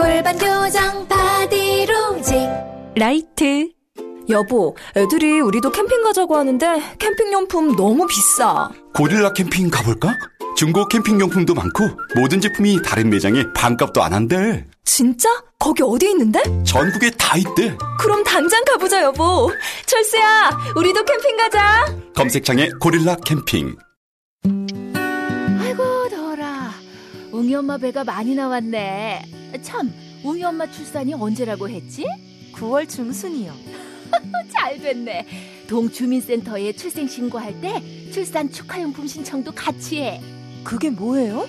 골반 교정 바디로직 라이트 여보, 애들이 우리도 캠핑 가자고 하는데 캠핑용품 너무 비싸. 고릴라 캠핑 가볼까? 중고 캠핑용품도 많고 모든 제품이 다른 매장에 반값도 안 한대. 진짜? 거기 어디 있는데? 전국에 다 있대. 그럼 당장 가보자, 여보. 철수야, 우리도 캠핑 가자. 검색창에 고릴라 캠핑. 웅이 엄마 배가 많이 나왔네 참 웅이 엄마 출산이 언제라고 했지? 9월 중순이요. 잘 됐네 동주민센터에 출생 신고할 때 출산 축하용품 신청도 같이 해 그게 뭐예요?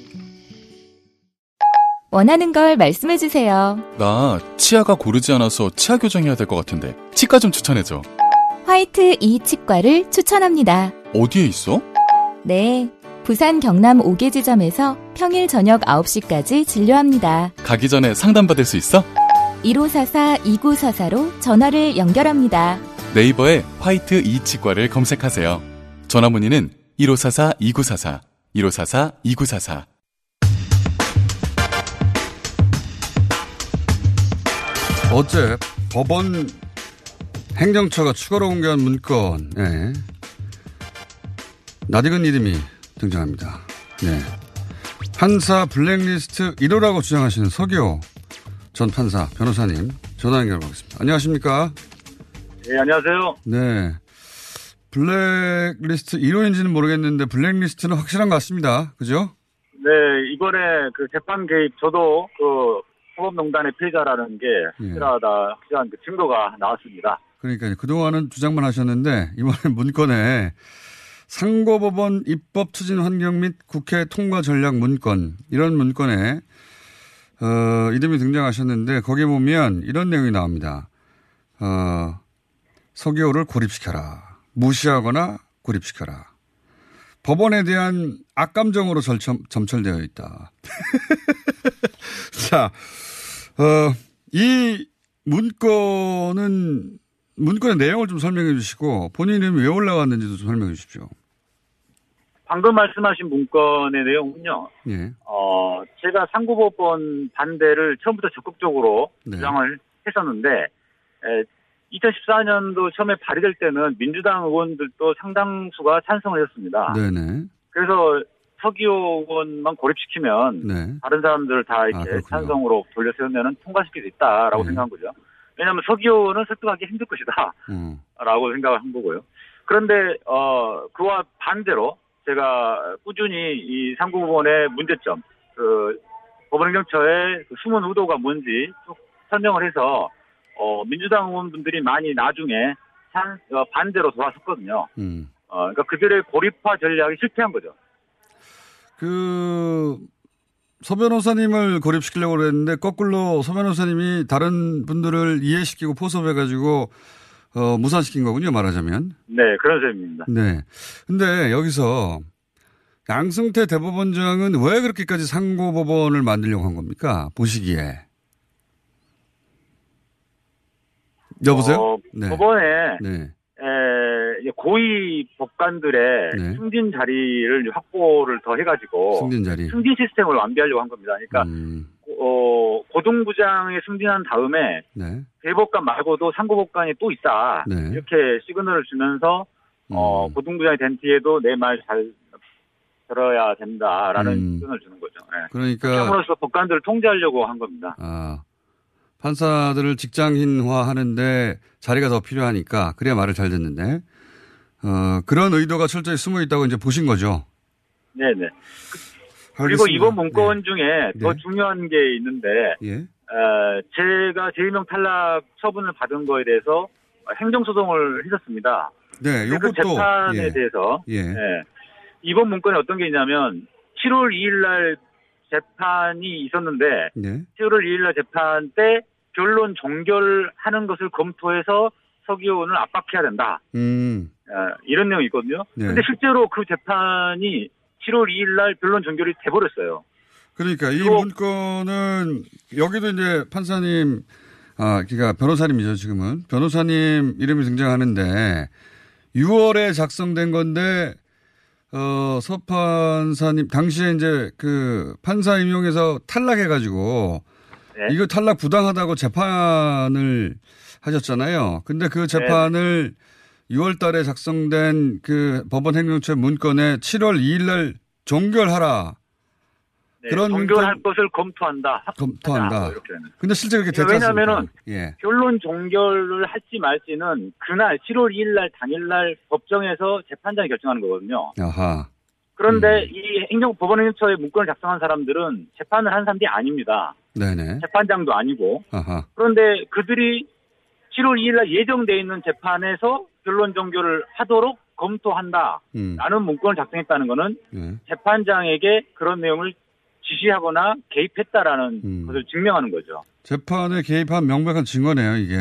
원하는 걸 말씀해 주세요. 나 치아가 고르지 않아서 치아 교정해야 될 것 같은데 치과 좀 추천해줘. 화이트 이 치과를 추천합니다. 어디에 있어? 네. 부산 경남 5개 지점에서 평일 저녁 9시까지 진료합니다. 가기 전에 상담받을 수 있어? 1544-2944로 전화를 연결합니다. 네이버에 화이트 이 치과를 검색하세요. 전화 문의는 1544-2944, 1544-2944. 어제 법원 행정처가 추가로 공개한 문건에 낯익은 이름이 등장합니다. 네. 판사 블랙리스트 1호라고 주장하시는 서기호 전 판사 변호사님 전화 연결하겠습니다. 안녕하십니까? 네, 안녕하세요. 네. 블랙리스트 1호인지는 모르겠는데 블랙리스트는 확실한 것 같습니다. 그죠? 네, 이번에 그 재판 개입, 저도 그 사법농단의 피해자라는 게 예. 확실하다, 확실한 그 증거가 나왔습니다. 그러니까 그동안은 주장만 하셨는데 이번에 문건에 상고법원 입법 추진 환경 및 국회 통과 전략 문건 이런 문건에 어, 이름이 등장하셨는데 거기에 보면 이런 내용이 나옵니다. 어, 서기호를 고립시켜라. 무시하거나 고립시켜라. 법원에 대한 악감정으로 절첨, 점철되어 있다. 자, 어, 이 문건은 문건의 내용을 좀 설명해 주시고 본인 이름이 왜 올라갔는지도 좀 설명해 주십시오. 방금 말씀하신 문건의 내용은요, 예. 어, 제가 상고법원 반대를 처음부터 적극적으로 네. 주장을 했었는데, 에, 2014년도 처음에 발의될 때는 민주당 의원들도 상당수가 찬성을 했습니다. 네네. 그래서 서기호 의원만 고립시키면 네. 다른 사람들을 다 아, 이렇게 그렇군요. 찬성으로 돌려 세우면 통과시킬 수 있다라고 네. 생각한 거죠. 왜냐하면 서기호는 설득하기 힘들 것이다. 음. 라고 생각을 한 거고요. 그런데, 어, 그와 반대로 제가 꾸준히 이 상고법원의 문제점, 그, 법원행정처의 그 숨은 의도가 뭔지 쭉 설명을 해서, 어, 민주당 의원분들이 많이 나중에 찬, 어, 반대로 돌아섰거든요. 음. 어, 그러니까 그들의 고립화 전략이 실패한 거죠. 그, 서 변호사님을 고립시키려고 그랬는데 거꾸로 서 변호사님이 다른 분들을 이해시키고 포섭해가지고 어, 무산시킨 거군요, 말하자면. 네, 그런 셈입니다. 네. 근데 여기서 양승태 대법원장은 왜 그렇게까지 상고법원을 만들려고 한 겁니까? 보시기에. 여보세요? 어, 네. 법원에 네. 고위 법관들의 네. 승진 자리를 확보를 더 해가지고 승진 자리. 승진 시스템을 완비하려고 한 겁니다. 그러니까 음, 어, 고등부장에 승진한 다음에 네. 대법관 말고도 상고법관이 또 있다. 네. 이렇게 시그널을 주면서 어, 음. 고등부장이 된 뒤에도 내 말 잘 들어야 된다라는 음. 시그널을 주는 거죠. 네. 그러니까 함으로써 법관들을 통제하려고 한 겁니다. 아, 판사들을 직장인화 하는데 자리가 더 필요하니까 그래야 말을 잘 듣는데 어, 그런 의도가 철저히 숨어 있다고 이제 보신 거죠. 네네. 그리고 알겠습니다. 이번 문건 중에 더 네. 중요한 게 있는데 예. 어, 제가 제1명 탈락 처분을 받은 거에 대해서 행정소송을 했었습니다. 네, 그 요것도 재판에 예. 대해서 예. 예. 이번 문건에 어떤 게 있냐면 7월 2일 날 재판이 있었는데 네. 7월 2일 날 재판 때 결론 종결하는 것을 검토해서 서기호는 압박해야 된다. 음. 어, 이런 내용이 있거든요. 네. 근데 실제로 그 재판이 7월 2일 날 변론 종결이 돼버렸어요. 그러니까 이 문건은 여기도 이제 판사님 아 그러니까 변호사님이죠 지금은 변호사님 이름이 등장하는데 6월에 작성된 건데 어 서판사님 당시에 이제 그 판사 임용에서 탈락해가지고 네. 이거 탈락 부당하다고 재판을 하셨잖아요. 근데 그 재판을 6월 달에 작성된 그 법원 행정처 문건에 7월 2일 날 종결하라. 네, 그런 종결할 좀- 것을 검토한다. 검토한다. 뭐 이렇게. 근데 실제 그렇게 됐지 왜냐면은 않습니까? 예. 결론 종결을 할지 말지는 그날 7월 2일 날 당일 날 법정에서 재판장이 결정하는 거거든요. 아하. 그런데 음. 이 행정 법원행정처의 문건을 작성한 사람들은 재판을 한 사람들이 아닙니다. 네네. 재판장도 아니고 아하. 그런데 그들이 7월 2일 날 예정돼 있는 재판에서 결론 종결을 하도록 검토한다. 음. 라는 문건을 작성했다는 것은 예. 재판장에게 그런 내용을 지시하거나 개입했다라는 음. 것을 증명하는 거죠. 재판에 개입한 명백한 증거네요, 이게.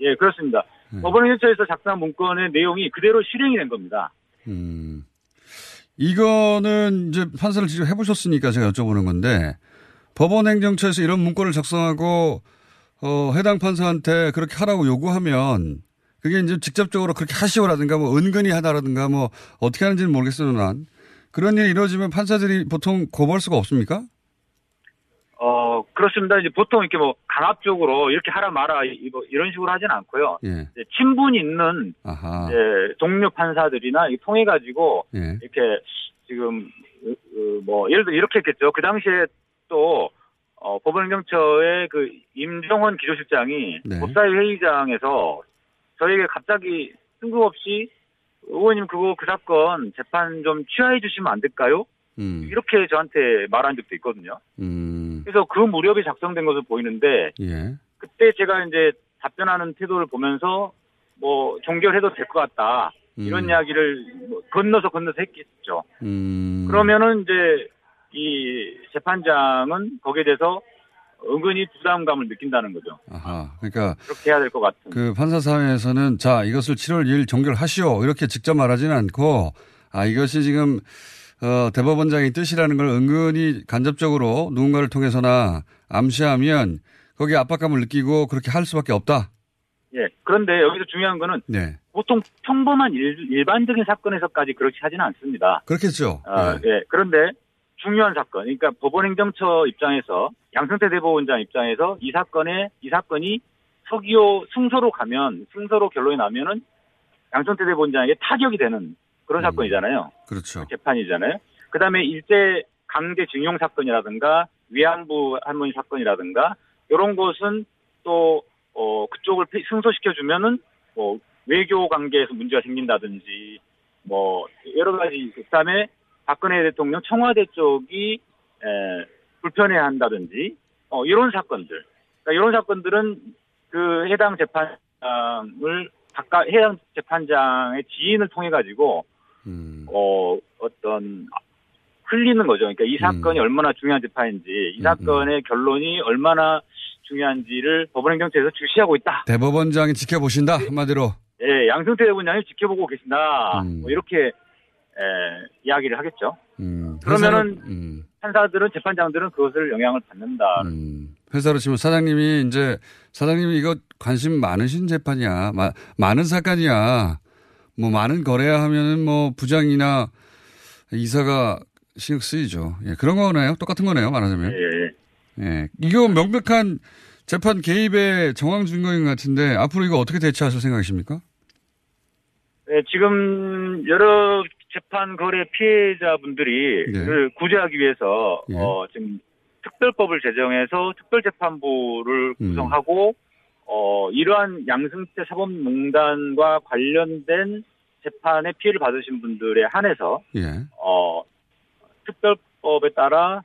예, 그렇습니다. 네. 법원 행정처에서 작성한 문건의 내용이 그대로 실행이 된 겁니다. 음. 이거는 이제 판사를 직접 해보셨으니까 제가 여쭤보는 건데, 법원 행정처에서 이런 문건을 작성하고, 어, 해당 판사한테 그렇게 하라고 요구하면, 그게 이제 직접적으로 그렇게 하시오라든가, 뭐, 은근히 하다라든가, 뭐, 어떻게 하는지는 모르겠으나, 그런 일이 이루어지면 판사들이 보통 고발 수가 없습니까? 어, 그렇습니다. 이제 보통 이렇게 뭐 강압적으로 이렇게 하라 마라 이거 이런 식으로 하진 않고요. 예. 친분 있는 아하. 이제 동료 판사들이나 이 통해 가지고 예. 이렇게 지금 뭐 예를 들어 이렇게 했겠죠. 그 당시에 또 어, 법원행정처의 그 임정원 기조실장이 네. 법사위 회의장에서 저에게 갑자기 뜬금없이 의원님 그거 그 사건 재판 좀 취하해 주시면 안 될까요? 음. 이렇게 저한테 말한 적도 있거든요. 음. 그래서 그 무렵에 작성된 것을 보이는데 예. 그때 제가 이제 답변하는 태도를 보면서 뭐 종결해도 될 것 같다 이런 음. 이야기를 뭐 건너서 건너서 했겠죠. 음. 그러면은 이제 이 재판장은 거기에 대해서 은근히 부담감을 느낀다는 거죠. 아하. 그러니까 그렇게 해야 될 것 같은. 그 판사 사회에서는 자 이것을 7월 2일 종결하시오 이렇게 직접 말하지는 않고 아 이것이 지금 어, 대법원장의 뜻이라는 걸 은근히 간접적으로 누군가를 통해서나 암시하면 거기에 압박감을 느끼고 그렇게 할 수밖에 없다. 예. 그런데 여기서 중요한 거는 네, 보통 평범한 일, 반적인 사건에서까지 그렇지 하지는 않습니다. 그렇겠죠. 아, 예. 예. 그런데 중요한 사건, 그러니까 법원행정처 입장에서 양승태 대법원장 입장에서 이 사건에 이 사건이 서기호 승소로 가면 승소로 결론이 나면은 양승태 대법원장에게 타격이 되는 그런 음. 사건이잖아요. 그렇죠. 재판이잖아요. 그다음에 일제 강제 징용 사건이라든가 위안부 할머니 사건이라든가 이런 것은 또 어, 그쪽을 폐- 승소시켜 주면은 뭐 외교 관계에서 문제가 생긴다든지 뭐 여러 가지 그다음에 박근혜 대통령 청와대 쪽이 에, 불편해한다든지 어, 이런 사건들 그러니까 이런 사건들은 그 해당 재판장을 각각 해당 재판장의 지인을 통해 가지고 음. 어, 어떤 흘리는 거죠. 그러니까 이 사건이 얼마나 중요한 재판인지, 이 음, 사건의 결론이 얼마나 중요한지를 법원행정처에서 주시하고 있다. 대법원장이 지켜보신다 한마디로. 예, 양승태 대법원장이 지켜보고 계신다. 음. 뭐 이렇게 에, 이야기를 하겠죠. 음, 그러면은 음, 판사들은 재판장들은 그것을 영향을 받는다. 음. 회사로 치면 사장님이 이제 사장님이 이거 관심 많으신 재판이야. 마, 많은 사건이야. 뭐 많은 거래야 하면은 뭐 부장이나 이사가 신경 쓰이죠. 예, 그런 거네요. 똑같은 거네요. 말하자면. 예, 예. 이거 명백한 재판 개입의 정황 증거인 것 같은데 앞으로 이거 어떻게 대처하실 생각이십니까? 예, 지금 여러 재판 거래 피해자분들이 네. 를 구제하기 위해서 예. 어, 지금 특별법을 제정해서 특별재판부를 음. 구성하고 어 이러한 양승태 사법농단과 관련된 재판에 피해를 받으신 분들에 한해서 예. 어 특별법에 따라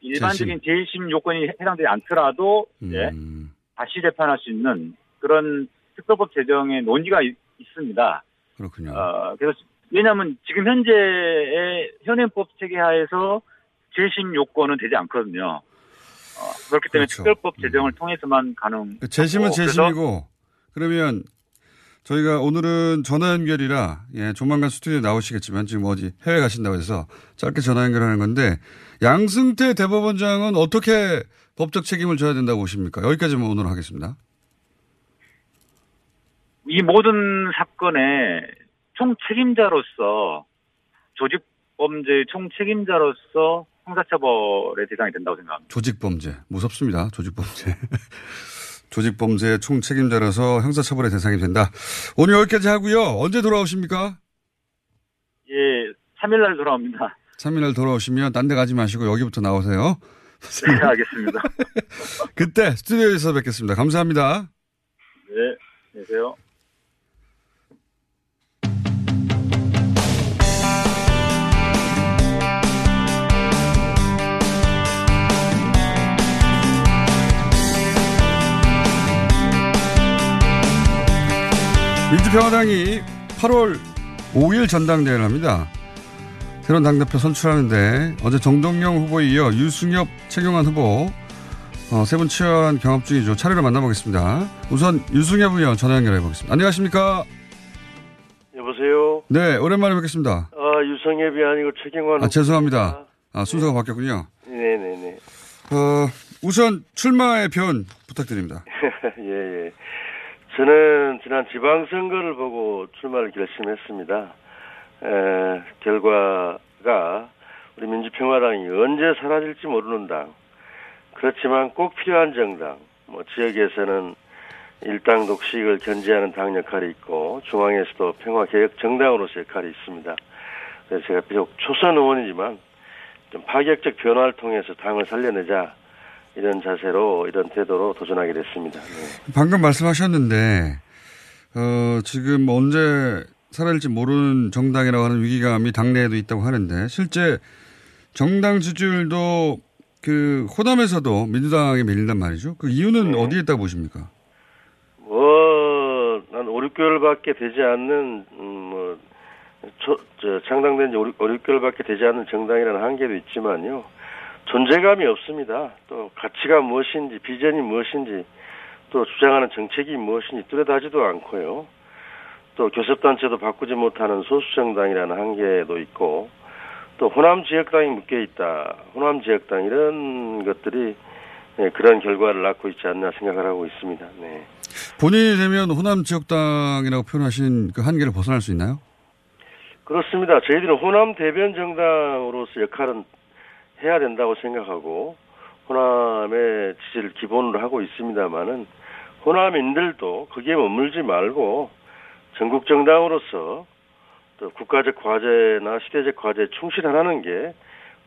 일반적인 재심 요건이 해당되지 않더라도 예, 음. 다시 재판할 수 있는 그런 특별법 제정의 논의가 있, 습니다 그렇군요. 어, 그래서 왜냐하면 지금 현재의 현행법 체계 하에서 재심 요건은 되지 않거든요. 어, 그렇기 때문에 그렇죠. 특별법 제정을 통해서만 가능. 그 재심은 재심이고 그러면 저희가 오늘은 전화 연결이라 예, 조만간 스튜디오에 나오시겠지만 지금 어디 해외 가신다고 해서 짧게 전화 연결하는 건데 양승태 대법원장은 어떻게 법적 책임을 져야 된다고 보십니까? 여기까지만 오늘 하겠습니다. 이 모든 사건의 총 책임자로서 조직 범죄의 총 책임자로서 형사처벌의 대상이 된다고 생각합니다. 조직 범죄 무섭습니다. 조직 범죄. 조직 범죄 총 책임자라서 형사처벌의 대상이 된다. 오늘 여기까지 하고요. 언제 돌아오십니까? 예, 3일날 돌아옵니다. 3일날 돌아오시면 딴 데 가지 마시고 여기부터 나오세요. 네, 알겠습니다. 그때 스튜디오에서 뵙겠습니다. 감사합니다. 네, 안녕하세요. 민주평화당이 8월 5일 전당대회를 합니다. 새로운 당대표 선출하는데 어제 정동영 후보에 이어 유승엽, 최경환 후보 어, 세 분 치열한 경합 중이죠. 차례로 만나보겠습니다. 우선 유승엽 의원 전화 연결해 보겠습니다. 안녕하십니까? 여보세요. 네, 오랜만에 뵙겠습니다. 아 유성엽이 아니고 최경환. 아, 죄송합니다. 아, 순서가 바뀌었군요. 네네네. 어, 우선 출마의 변 부탁드립니다. 예 예. 저는 지난 지방선거를 보고 출마를 결심했습니다. 에, 결과가 우리 민주평화당이 언제 사라질지 모르는 당. 그렇지만 꼭 필요한 정당. 뭐 지역에서는 일당 독식을 견제하는 당 역할이 있고 중앙에서도 평화개혁 정당으로서 역할이 있습니다. 그래서 제가 비록 초선 의원이지만 좀 파격적 변화를 통해서 당을 살려내자 이런 자세로 이런 태도로 도전하게 됐습니다. 네. 방금 말씀하셨는데, 어, 지금 언제 사라질지 모르는 정당이라고 하는 위기감이 당내에도 있다고 하는데, 실제 정당 지지율도 그 호남에서도 민주당에 밀린단 말이죠. 그 이유는 어디에 있다고 보십니까? 뭐, 난 5, 6개월밖에 되지 않는, 음, 뭐, 초, 저, 창당된 지 5, 6개월밖에 되지 않는 정당이라는 한계도 있지만요. 존재감이 없습니다. 또 가치가 무엇인지, 비전이 무엇인지, 또 주장하는 정책이 무엇인지 뚜렷하지도 않고요. 또 교섭단체도 바꾸지 못하는 소수정당이라는 한계도 있고, 또 호남 지역당이 묶여 있다. 호남 지역당 이런 것들이 네, 그런 결과를 낳고 있지 않나 생각을 하고 있습니다. 네. 본인이 되면 호남 지역당이라고 표현하신 그 한계를 벗어날 수 있나요? 그렇습니다. 저희들은 호남 대변 정당으로서 역할은 해야 된다고 생각하고 호남의 지지를 기본으로 하고 있습니다만은 호남인들도 거기에 머물지 말고 전국 정당으로서 또 국가적 과제나 시대적 과제에 충실하라는 게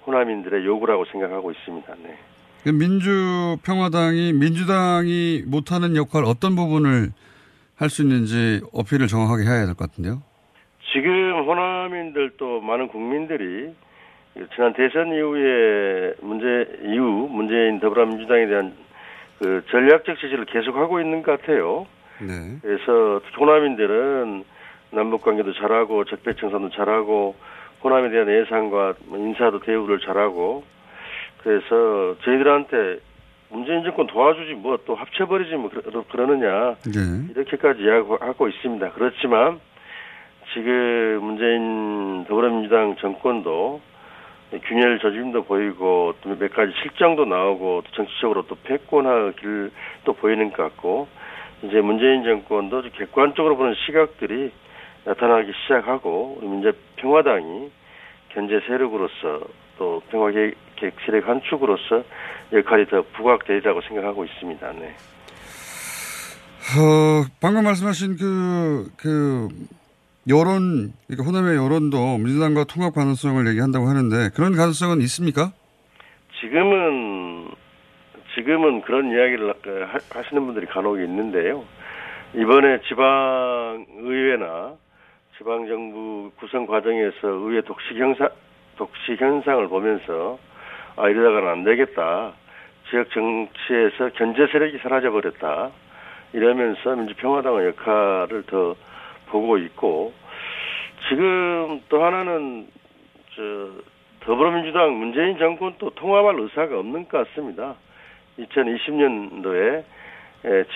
호남인들의 요구라고 생각하고 있습니다. 네. 그 민주평화당이 민주당이 못하는 역할 어떤 부분을 할 수 있는지 어필을 정확하게 해야 될 것 같은데요. 지금 호남인들 또 많은 국민들이 지난 대선 이후에 문제 이후 문재인 더불어민주당에 대한 그 전략적 지지를 계속하고 있는 것 같아요. 네. 그래서 호남인들은 남북 관계도 잘하고 적폐청산도 잘하고 호남에 대한 예산과 뭐 인사도 대우를 잘하고 그래서 저희들한테 문재인 정권 도와주지 뭐 또 합쳐버리지 뭐 그러, 그러느냐 네. 이렇게까지 이야기하고 있습니다. 그렇지만 지금 문재인 더불어민주당 정권도 균열 저짐도 보이고 또 몇 가지 실정도 나오고 또 정치적으로 또 패권할 길도 보이는 것 같고 이제 문재인 정권도 객관적으로 보는 시각들이 나타나기 시작하고 우리 민주평화당이 견제 세력으로서 또 평화개혁 세력 한 축으로서 역할이 더 부각되리라고 생각하고 있습니다. 네. 어, 방금 말씀하신 그, 그, 여론, 그러니까 호남의 여론도 민주당과 통합 가능성을 얘기한다고 하는데 그런 가능성은 있습니까? 지금은 지금은 그런 이야기를 하- 하시는 분들이 간혹 있는데요. 이번에 지방의회나 지방정부 구성 과정에서 의회 독식 현상, 독식 현상을 보면서 아, 이러다가는 안 되겠다. 지역 정치에서 견제 세력이 사라져 버렸다. 이러면서 민주평화당의 역할을 더 보고 있고 지금 또 하나는 저 더불어민주당 문재인 정권 또 통합할 의사가 없는 것 같습니다. 2020년도에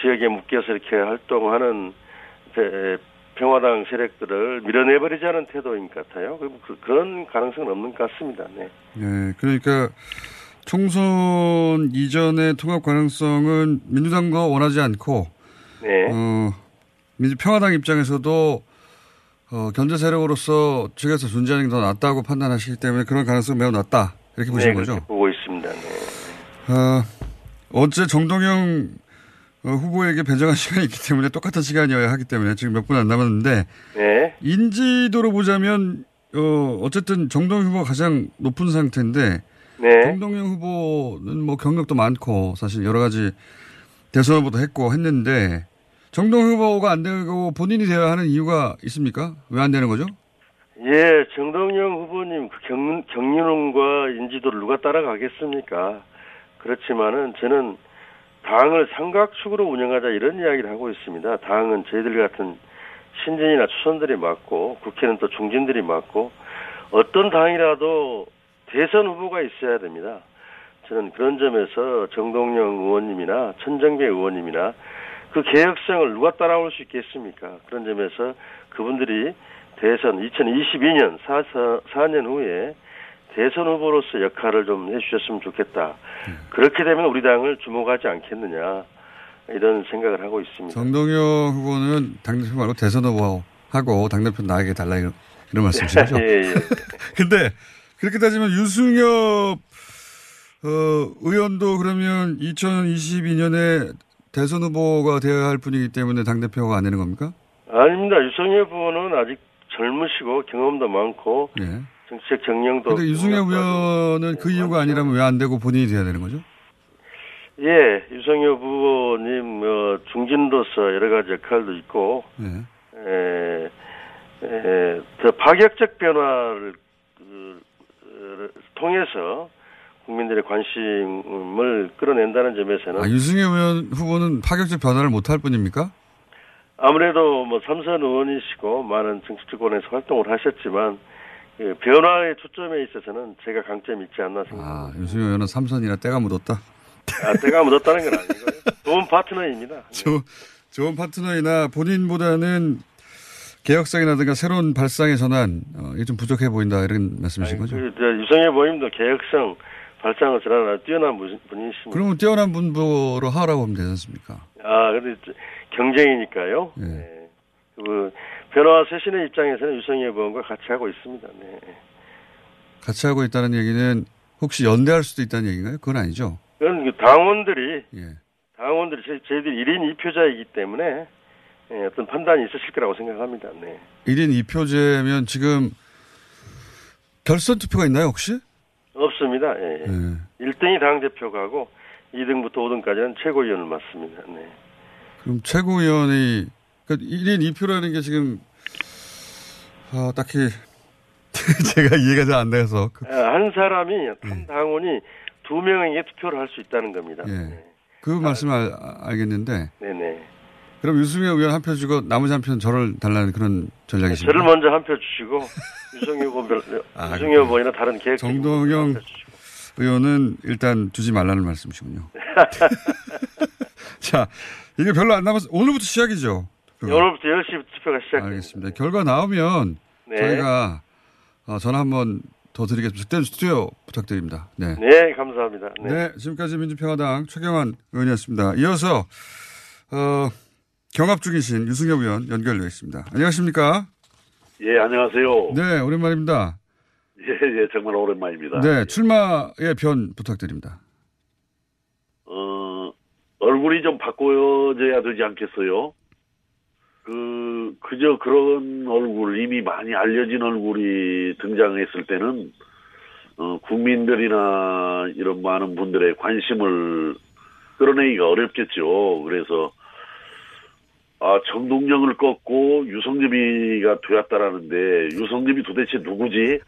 지역에 묶여서 이렇게 활동하는 에, 평화당 세력들을 밀어내버리자는 태도인 것 같아요. 그- 그- 그런 가능성은 없는 것 같습니다. 네. 네, 그러니까 총선 이전의 통합 가능성은 민주당도 원하지 않고 네. 어, 민주평화당 입장에서도 어, 견제 세력으로서 측에서 존재하는 게 더 낫다고 판단하시기 때문에 그런 가능성이 매우 낮다 이렇게 보시는 네, 거죠. 보고 있습니다. 네. 어, 어제 정동영 어, 후보에게 배정한 시간이 있기 때문에 똑같은 시간이어야 하기 때문에 지금 몇 분 안 남았는데 네. 인지도로 보자면 어, 어쨌든 정동영 후보가 가장 높은 상태인데 네. 정동영 후보는 뭐 경력도 많고 사실 여러 가지 대선 후보도 했고 했는데 정동영 후보가 안 되고 본인이 되어야 하는 이유가 있습니까? 왜 안 되는 거죠? 예, 정동영 후보님 그 경, 경륜과 인지도를 누가 따라가겠습니까? 그렇지만은 저는 당을 삼각축으로 운영하자 이런 이야기를 하고 있습니다. 당은 저희들 같은 신진이나 추선들이 맞고 국회는 또 중진들이 맞고 어떤 당이라도 대선 후보가 있어야 됩니다. 저는 그런 점에서 정동영 의원님이나 천정배 의원님이나 그 개혁성을 누가 따라올 수 있겠습니까? 그런 점에서 그분들이 대선 2022년 4, 4년 후에 대선 후보로서 역할을 좀 해주셨으면 좋겠다. 그렇게 되면 우리 당을 주목하지 않겠느냐 이런 생각을 하고 있습니다. 정동영 후보는 당대표 말고 대선 후보하고 당대표 나에게 달라 이런, 이런 말씀이신 거죠? 예, 예. 근데 그렇게 따지면 유승엽 어, 의원도 그러면 2022년에 대선 후보가 되어야 할 분이기 때문에 당대표가 안 되는 겁니까? 아닙니다. 유성엽 후보는 아직 젊으시고 경험도 많고 예. 정치적 정령도 근데 유승엽 의원은 그 이유가 아니라면 왜 안 되고 본인이 돼야 되는 거죠? 예, 유성엽 후보님 뭐 중진으로서 여러 가지 역할도 있고 예. 에, 에, 더 파격적 변화를 그, 어, 통해서 국민들의 관심을 끌어낸다는 점에서는 아, 유승엽 의원 후보는 파격적 변화를 못할 뿐입니까? 아무래도 뭐 삼선 의원이시고 많은 정치권에서 활동을 하셨지만 그 변화의 초점에 있어서는 제가 강점이 있지 않나 생각합니다. 아, 유승엽 의원은 삼선이라 때가 묻었다. 아, 제가 묻었다는 건 아니고요. 좋은 파트너입니다. 조, 좋은 파트너이나 본인보다는 개혁성이라든가 새로운 발상의 전환 어, 이게 좀 부족해 보인다 이런 말씀이신 거죠? 그, 저, 유성애 모임도 개혁성 발상을 전하는 뛰어난 분- 분이십니다. 그러면 뛰어난 분보로 하라고 하면 되지 않습니까? 아, 근데 저- 경쟁이니까요. 예. 네. 그 변화 쇄신의 입장에서는 유성애 의원과 같이 하고 있습니다. 네. 같이 하고 있다는 얘기는 혹시 연대할 수도 있다는 얘기인가요? 그건 아니죠. 그건 그 당원들이 예. 당원들이 저희, 저희들이 1인 2표자이기 때문에 예, 어떤 판단이 있으실 거라고 생각합니다. 네. 1인 2표제면 지금 결선 투표가 있나요, 혹시? 없습니다. 예. 예. 1등이 당 대표가고 2등부터 5등까지는 최고위원을 맡습니다. 네. 그럼 최고위원이 그 1인 2표라는 게 지금 아, 딱히 제가 이해가 잘 안 돼서 그, 아, 한 사람이 한 당원이 두 명에게 투표를 할 수 있다는 겁니다. 예. 그 말씀 알, 알겠는데 네네. 그럼 유승엽 의원 한 표 주고 나머지 한 표는 저를 달라는 그런 전략이십니까? 저를 먼저 한 표 주시고 유성엽 의원, 아, 유성엽 의원이나 다른 계획 정동영 의원은 일단 주지 말라는 말씀이시군요. 자, 이게 별로 안 남아서 오늘부터 시작이죠. 네, 오늘부터 10시 투표가 시작. 알겠습니다. 결과 나오면 네. 저희가 어, 전화 한번 더 드리겠습니다. 그때는 스튜디오 부탁드립니다. 네. 네, 감사합니다. 네. 네, 지금까지 민주평화당 최경환 의원이었습니다. 이어서 어, 경합 중이신 유승엽 의원 연결되어 있습니다. 안녕하십니까? 예, 안녕하세요. 네, 오랜만입니다. 예, 예, 정말 오랜만입니다. 네, 출마의 변 부탁드립니다. 어, 얼굴이 좀 바꿔져야 되지 않겠어요? 그, 그저 그런 얼굴, 이미 많이 알려진 얼굴이 등장했을 때는, 어, 국민들이나 이런 많은 분들의 관심을 끌어내기가 어렵겠죠. 그래서 아, 정동영을 꺾고 유성엽이가 되었다라는데 유성엽이 도대체 누구지?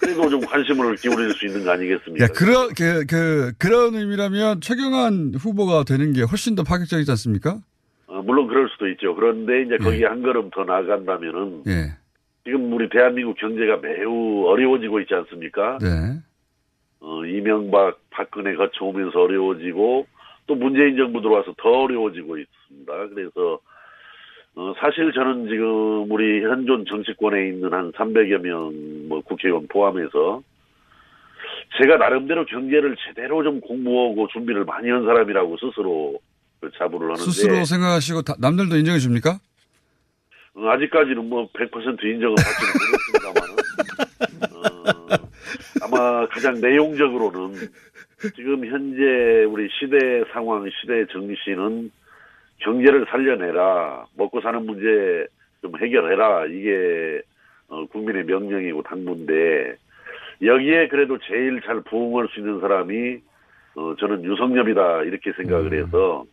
그래도 좀 관심을 기울일 수 있는 거 아니겠습니까? 야, 그런, 그, 그, 그런 의미라면 최경환 후보가 되는 게 훨씬 더 파격적이지 않습니까? 어, 물론 그럴 수도 있죠. 그런데 이제 거기에 한 걸음 더 나아간다면은 예. 지금 우리 대한민국 경제가 매우 어려워지고 있지 않습니까? 네. 어, 이명박, 박근혜 거쳐오면서 어려워지고 또 문재인 정부 들어와서 더 어려워지고 있 습니다. 그래서 어, 사실 저는 지금 우리 현존 정치권에 있는 한 300여 명 뭐 국회의원 포함해서 제가 나름대로 경제를 제대로 좀 공부하고 준비를 많이 한 사람이라고 스스로 그 자부를 하는데 스스로 생각하시고 다- 남들도 인정해 줍니까? 어, 아직까지는 뭐 100% 인정을 받지는 못했습니다만 어, 아마 가장 내용적으로는 지금 현재 우리 시대 상황, 시대 정신은 경제를 살려내라, 먹고 사는 문제 좀 해결해라 이게 어, 국민의 명령이고 당부인데 여기에 그래도 제일 잘 부응할 수 있는 사람이 어, 저는 유성엽이다 이렇게 생각을 해서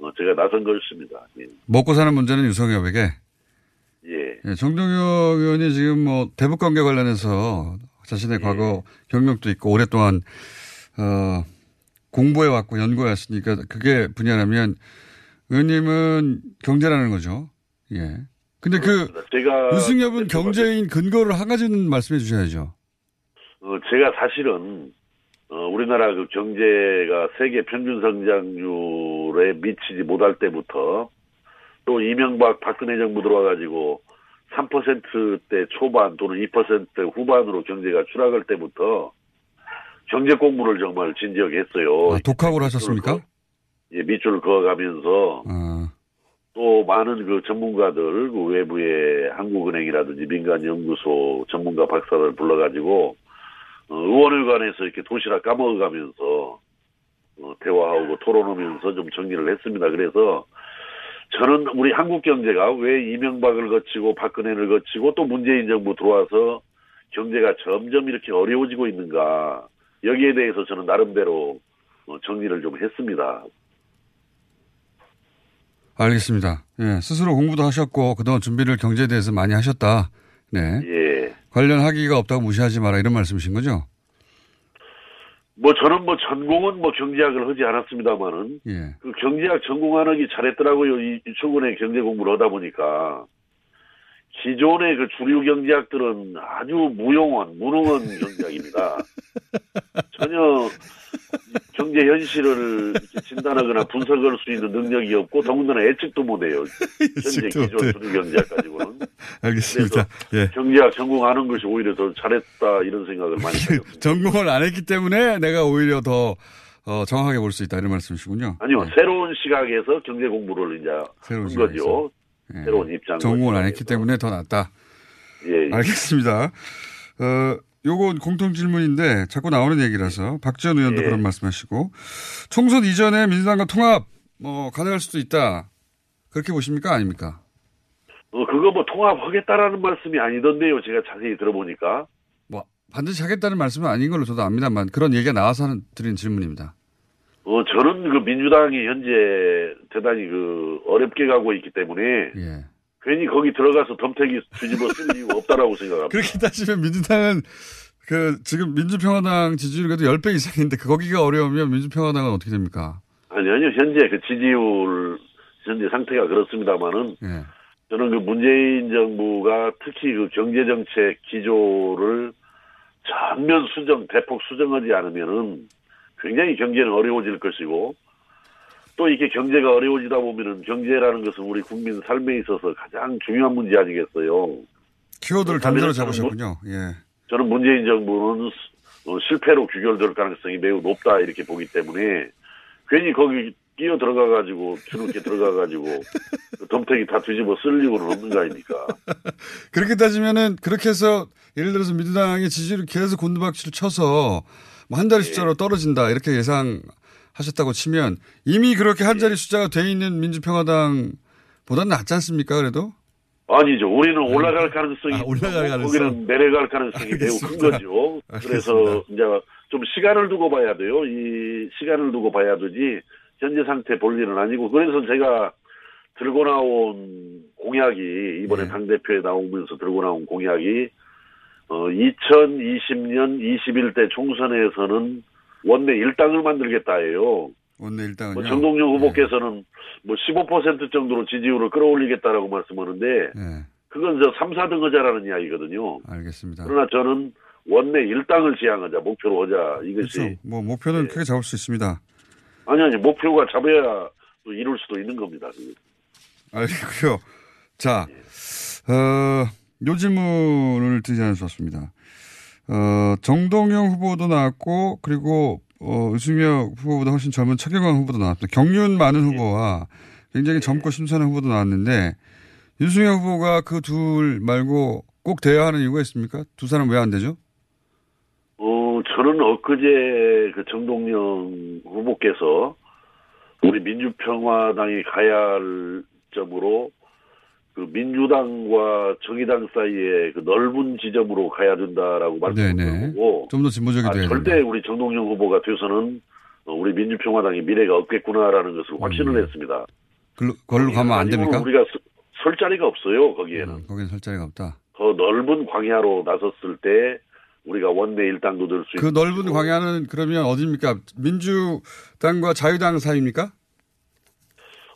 어, 제가 나선 것입니다. 예. 먹고 사는 문제는 유성엽에게. 예. 예, 정동영 의원이 지금 뭐 대북 관계 관련해서 자신의 예. 과거 경력도 있고 오랫동안 어 공부해 왔고 연구해 왔으니까 그게 분야라면 의원님은 경제라는 거죠. 예. 근데 그 제가 유승엽은 경제인 근거를 한 가지는 말씀해 주셔야죠. 어, 제가 사실은 어, 우리나라 그 경제가 세계 평균 성장률에 미치지 못할 때부터 또 이명박 박근혜 정부 들어와가지고 3%대 초반 또는 2%대 후반으로 경제가 추락할 때부터 경제 공부를 정말 진지하게 했어요. 아, 독학으로 하셨습니까? 예, 밑줄을 그어가면서 어, 또 많은 그 전문가들 그 외부의 한국은행이라든지 민간연구소 전문가 박사를 불러가지고 어, 의원회관에서 이렇게 도시락 까먹어가면서 어, 대화하고 토론하면서 좀 정리를 했습니다. 그래서 저는 우리 한국 경제가 왜 이명박을 거치고 박근혜를 거치고 또 문재인 정부 들어와서 경제가 점점 이렇게 어려워지고 있는가 여기에 대해서 저는 나름대로 어, 정리를 좀 했습니다. 알겠습니다. 예, 스스로 공부도 하셨고 그동안 준비를 경제에 대해서 많이 하셨다. 네. 예. 관련 학위가 없다고 무시하지 마라 이런 말씀이신 거죠? 뭐 저는 뭐 전공은 뭐 경제학을 하지 않았습니다만은 예. 그 경제학 전공하기 잘했더라고요. 이, 이 최근에 경제 공부를 하다 보니까 기존의 그 주류 경제학들은 아주 무용한 무능한 경제학입니다. 전혀 경제 현실을 진단하거나 분석할 수 있는 능력이 없고 더군다나 예측도 못해요. 현재 기존 경제학 가지고는 알겠습니다. 예. 경제학 전공하는 것이 오히려 더 잘했다 이런 생각을 많이 해요. 전공을 안 했기 때문에 내가 오히려 더 어, 정확하게 볼 수 있다 이런 말씀이시군요. 아니요 새로운 시각에서 경제 공부를 이제 새로운 한 거죠. 예. 새로운 입장. 전공을 안 했기 때문에 더 낫다. 예, 예. 알겠습니다. 어, 요건 공통 질문인데 자꾸 나오는 얘기라서 박지원 의원도 예. 그런 말씀하시고 총선 이전에 민주당과 통합 뭐 가능할 수도 있다. 그렇게 보십니까 아닙니까? 어, 그거 뭐 통합하겠다라는 말씀이 아니던데요. 제가 자세히 들어보니까. 뭐 반드시 하겠다는 말씀은 아닌 걸로 저도 압니다만 그런 얘기가 나와서 하는, 드린 질문입니다. 어, 저는 그 민주당이 현재 대단히 그 어렵게 가고 있기 때문에 예. 괜히 거기 들어가서 덤태기 뒤집어 쓸 이유가 없다라고 생각합니다. 그렇게 따지면 민주당은 그 지금 민주평화당 지지율이 그래도 10배 이상인데 그 거기가 어려우면 민주평화당은 어떻게 됩니까? 아니, 아니요. 현재 그 지지율, 현재 상태가 그렇습니다만은 예. 저는 그 문재인 정부가 특히 그 경제정책 기조를 전면 수정, 대폭 수정하지 않으면은 굉장히 경제는 어려워질 것이고 또 이렇게 경제가 어려워지다 보면은 경제라는 것은 우리 국민 삶에 있어서 가장 중요한 문제 아니겠어요. 키워드를 단대로 잡으셨군요. 예. 저는 문재인 정부는 어, 실패로 귀결될 가능성이 매우 높다 이렇게 보기 때문에 괜히 거기 끼어 들어가 가지고 주눅게 들어가 가지고 그 덤태기 다 뒤집어 쓸 이유는 없는 거 아닙니까? 그렇게 따지면은 그렇게 해서 예를 들어서 민주당의 지지율이 계속 곤두박질을 쳐서 뭐한 자리 숫자로 떨어진다 이렇게 예상 하셨다고 치면 이미 그렇게 한 자리 숫자가 돼 있는 민주평화당보다는 낫지 않습니까 그래도? 아니죠. 우리는 올라갈 가능성이 아, 올라갈 가능성. 거기는 내려갈 가능성이 매우 큰 알겠습니다. 거죠. 알겠습니다. 그래서 이제 좀 시간을 두고 봐야 돼요. 이 시간을 두고 봐야 되지 현재 상태 볼 일은 아니고 그래서 제가 들고 나온 공약이 이번에 네. 당 대표에 나오면서 들고 나온 공약이 어 2020년 21대 총선에서는 원내 일당을 만들겠다예요. 원내 일당은요. 뭐 정동영 후보께서는 뭐15% 정도로 지지율을 끌어올리겠다라고 말씀하는데 네, 그건 저 3, 4등 하자라는 이야기거든요. 알겠습니다. 그러나 저는 원내 일당을 지향하자, 목표로 하자. 이것이 그렇죠. 뭐 목표는 크게 잡을 수 있습니다. 아니 아니 목표가 잡아야 또 이룰 수도 있는 겁니다. 알겠고요. 자, 어, 요 질문을 드리지 없습니다. 어, 정동영 후보도 나왔고, 그리고, 어, 유승혁 후보보다 훨씬 젊은 최경환 후보도 나왔습니다. 경륜 많은 후보와 굉장히 젊고 심선한 후보도 나왔는데, 유승혁 후보가 그 둘 말고 꼭 돼야 하는 이유가 있습니까? 두 사람 왜 안 되죠? 어, 저는 엊그제 그 정동영 후보께서 우리 민주평화당이 가야 할 점으로 그 민주당과 정의당 사이에 그 넓은 지점으로 가야 된다라고 네네. 말씀하셨고 좀 더 진보적이 아, 돼야 절대 된다. 우리 정동영 후보가 돼서는 어, 우리 민주평화당의 미래가 없겠구나라는 것을 확신을 했습니다. 글로, 걸로 가면 안 됩니까? 우리가 서- 설 자리가 없어요 거기에는. 음, 거기는 설 자리가 없다. 더 넓은 광야로 나섰을 때 우리가 원내 일당도 될수그 있고 넓은 광야는 그러면 어디입니까? 민주당과 자유당 사이입니까?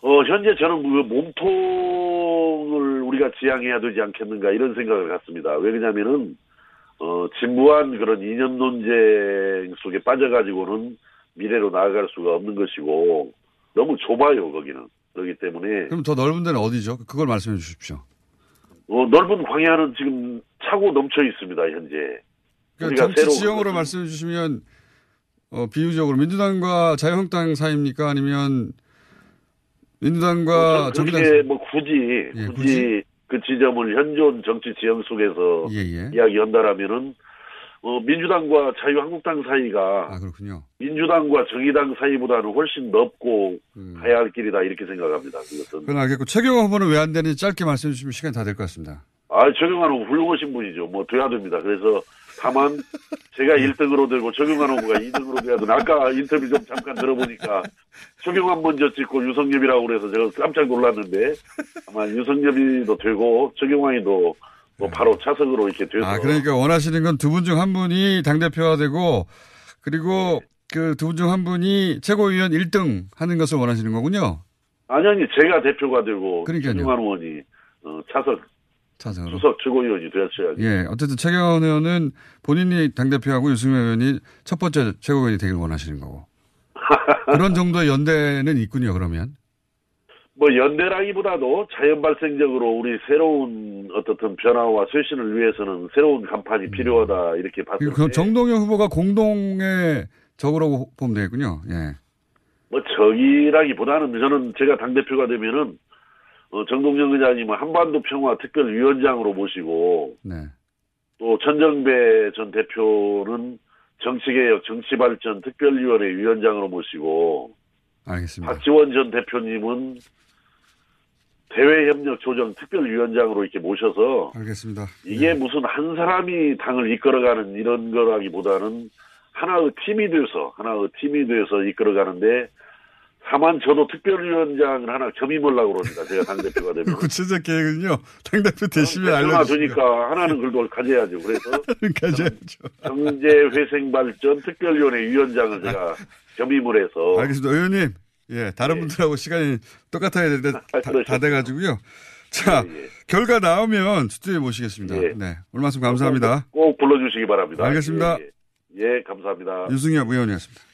어, 현재 저는 그 몸통을 우리가 지향해야 되지 않겠는가 이런 생각을 갖습니다. 왜 그러냐면은 어, 진부한 그런 이념 논쟁 속에 빠져가지고는 미래로 나아갈 수가 없는 것이고 너무 좁아요 거기는 그렇기 때문에 그럼 더 넓은 데는 어디죠? 그걸 말씀해 주십시오. 어, 넓은 광야는 지금 차고 넘쳐 있습니다 현재. 그러니까 정치 지형으로 말씀해 주시면 어, 비유적으로 민주당과 자유한국당 사이입니까? 아니면 민주당과 어, 정의당 그렇게 뭐 굳이 예, 굳이, 굳이? 그 지점을 현존 정치 지형 속에서 예, 예. 이야기한다라면은 어, 민주당과 자유한국당 사이가 아, 그렇군요. 민주당과 정의당 사이보다는 훨씬 넓고 음. 가야 할 길이다 이렇게 생각합니다. 그것은 그건 알겠고 최경호 후보는 왜 안 되는지 짧게 말씀해 주시면 시간이 다 될 것 같습니다. 아 적용한 후보 훌륭하신 분이죠. 뭐 돼야 됩니다. 그래서 다만 제가 1등으로 되고 적용한 후보가 2등으로 돼야 되는 아까 인터뷰 좀 잠깐 들어보니까 적용한 먼저 찍고 유성엽이라고 그래서 제가 깜짝 놀랐는데 아마 유성엽이도 되고 적용환이도 뭐 바로 차석으로 이렇게 돼서 아, 그러니까 원하시는 건 두 분 중 한 분이 당 대표가 되고 그리고 그 두 분 중 한 분이 최고위원 1등 하는 것을 원하시는 거군요. 아니 아니 제가 대표가 되고 그러니까요. 적용환 의원이 어, 차석 차석으로. 수석 최고위원이 되었어야지. 예, 어쨌든 최경원 의원은 본인이 당대표하고 유승민 의원이 첫 번째 최고위원이 되길 원하시는 거고. 그런 정도의 연대는 있군요, 그러면. 뭐 연대라기보다도 자연 발생적으로 우리 새로운 어떻든 변화와 쇄신을 위해서는 새로운 간판이 필요하다 이렇게 봤을 때그 정동영 후보가 공동의 적으로 보면 되겠군요. 예. 뭐 적이라기보다는 저는 제가 당 대표가 되면은 어, 정동영 의장님은 한반도 평화 특별위원장으로 모시고 네. 또 전정배 전 대표는 정치개혁 정치발전 특별위원회 위원장으로 모시고 알겠습니다. 박지원 전 대표님은 대외협력 조정 특별위원장으로 이렇게 모셔서 알겠습니다. 이게 무슨 한 사람이 당을 이끌어가는 이런 거라기보다는 하나의 팀이 돼서 하나의 팀이 돼서 이끌어가는데 다만 저도 특별위원장을 하나 겸임하려고 그럽니다. 제가 당대표가 되면. 그 구체적 계획은요, 당대표 되시면 알려주세요. 되니까 하나는 그래도 가져야죠. 그래서 가져야죠. 경제회생발전 특별위원회 위원장을 제가 겸임을 해서 알겠습니다. 의원님, 예, 다른 분들하고 시간이 똑같아야 되는데 다, 다 돼가지고요. 자, 결과 나오면 스튜디오에 모시겠습니다. 예. 네. 오늘 말씀 감사합니다. 꼭 불러주시기 바랍니다. 알겠습니다. 예, 예. 예, 감사합니다. 유승엽 의원이었습니다.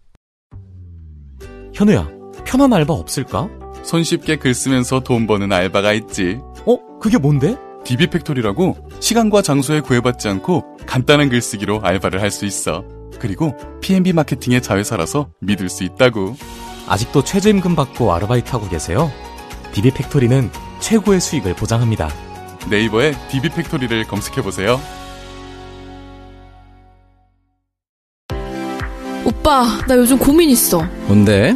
현우야, 편한 알바 없을까? 손쉽게 글 쓰면서 돈 버는 알바가 있지. 어? 그게 뭔데? DB팩토리라고 시간과 장소에 구애받지 않고 간단한 글쓰기로 알바를 할 수 있어. 그리고 P&B 마케팅의 자회사라서 믿을 수 있다고. 아직도 최저임금 받고 아르바이트하고 계세요? 디비팩토리는 최고의 수익을 보장합니다. 네이버에 디비팩토리를 검색해 보세요. 오빠, 나 요즘 고민 있어. 뭔데?